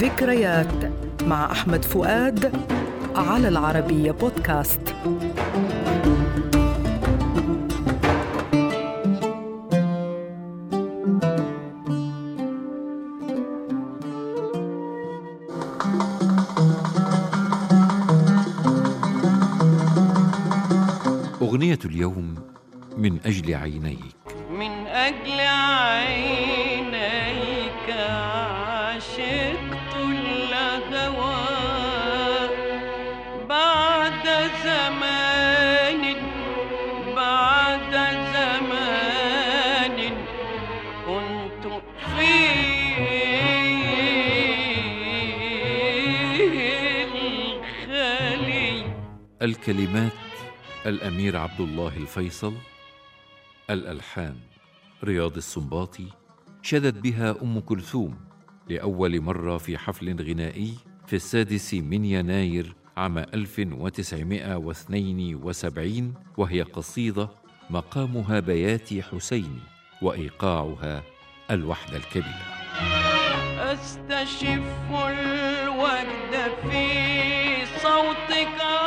ذكريات مع أحمد فؤاد على العربية بودكاست. أغنية اليوم من أجل عينيك. من أجل عينيك عشقت الكلمات الأمير عبد الله الفيصل الألحان رياض السنباطي شدت بها أم كلثوم لأول مرة في حفل غنائي في السادس من يناير عام 1972 وهي قصيدة مقامها بياتي حسيني وإيقاعها الوحدة الكبيرة. أستشف الوجد في صوتك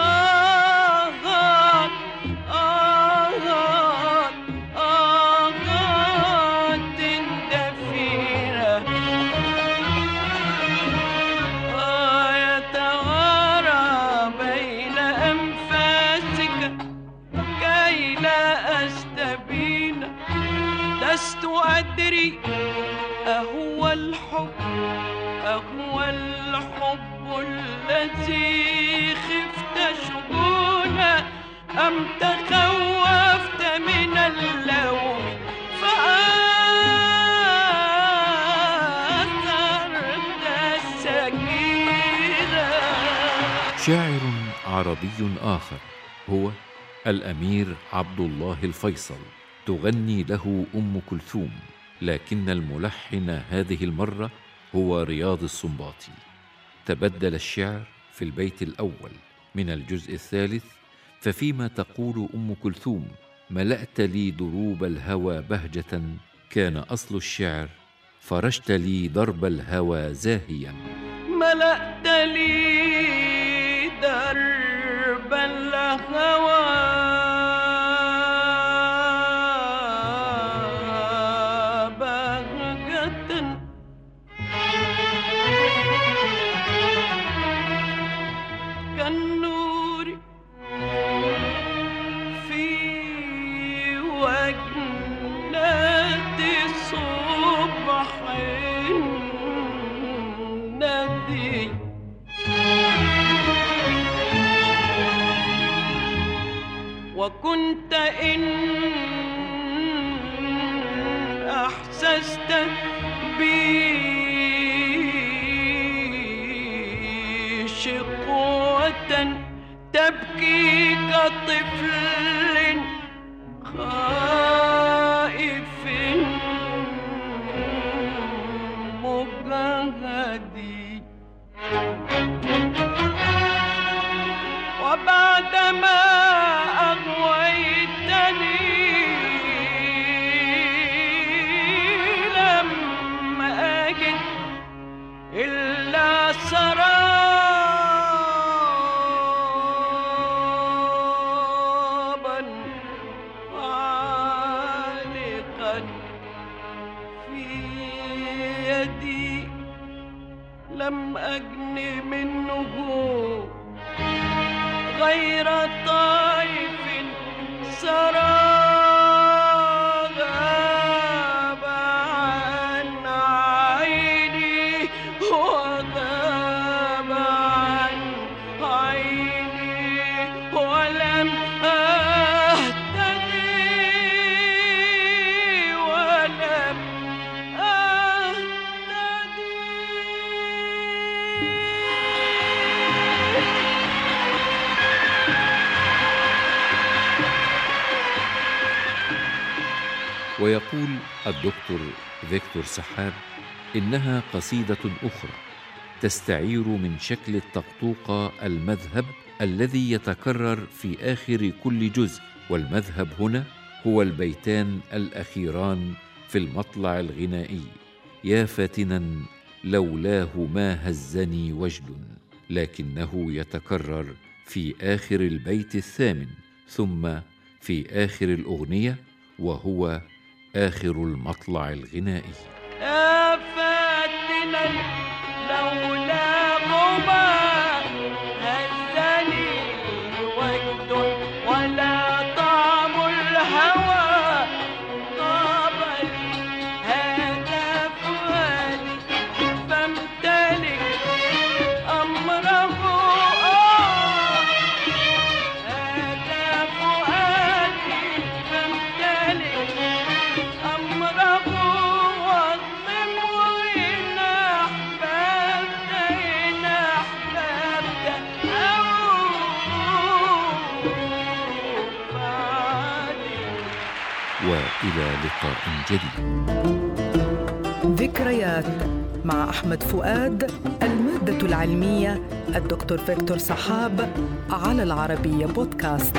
أهو الحب أهو الحب الذي خفت شجونا أم تخوفت من اللوم؟ فآثرت السكينة. شاعر عربي آخر هو الأمير عبد الله الفيصل تغني له أم كلثوم. لكن الملحن هذه المرة هو رياض السنباطي. تبدل الشعر في البيت الأول من الجزء الثالث ففيما تقول أم كلثوم ملأت لي دروب الهوى بهجة كان أصل الشعر فرشت لي درب الهوى زاهيا. ملأت لي درب الهوى وكنت إن أحسست بي شقوة تبكي كطفل خائف مجهدي وبعدما يدي لم أجن منه غير طيف سرى ويقول الدكتور فيكتور سحاب إنها قصيدة أخرى تستعير من شكل الطقطوقة المذهب الذي يتكرر في آخر كل جزء والمذهب هنا هو البيتان الأخيران في المطلع الغنائي. يا فاتنا لولاه ما هزني وجد لكنه يتكرر في آخر البيت الثامن ثم في آخر الأغنية وهو آخر المطلع الغنائي. يا فاتنا وإلى لقاء جديد. ذكريات مع أحمد فؤاد المادة العلمية الدكتور فيكتور صحاب على العربية بودكاست.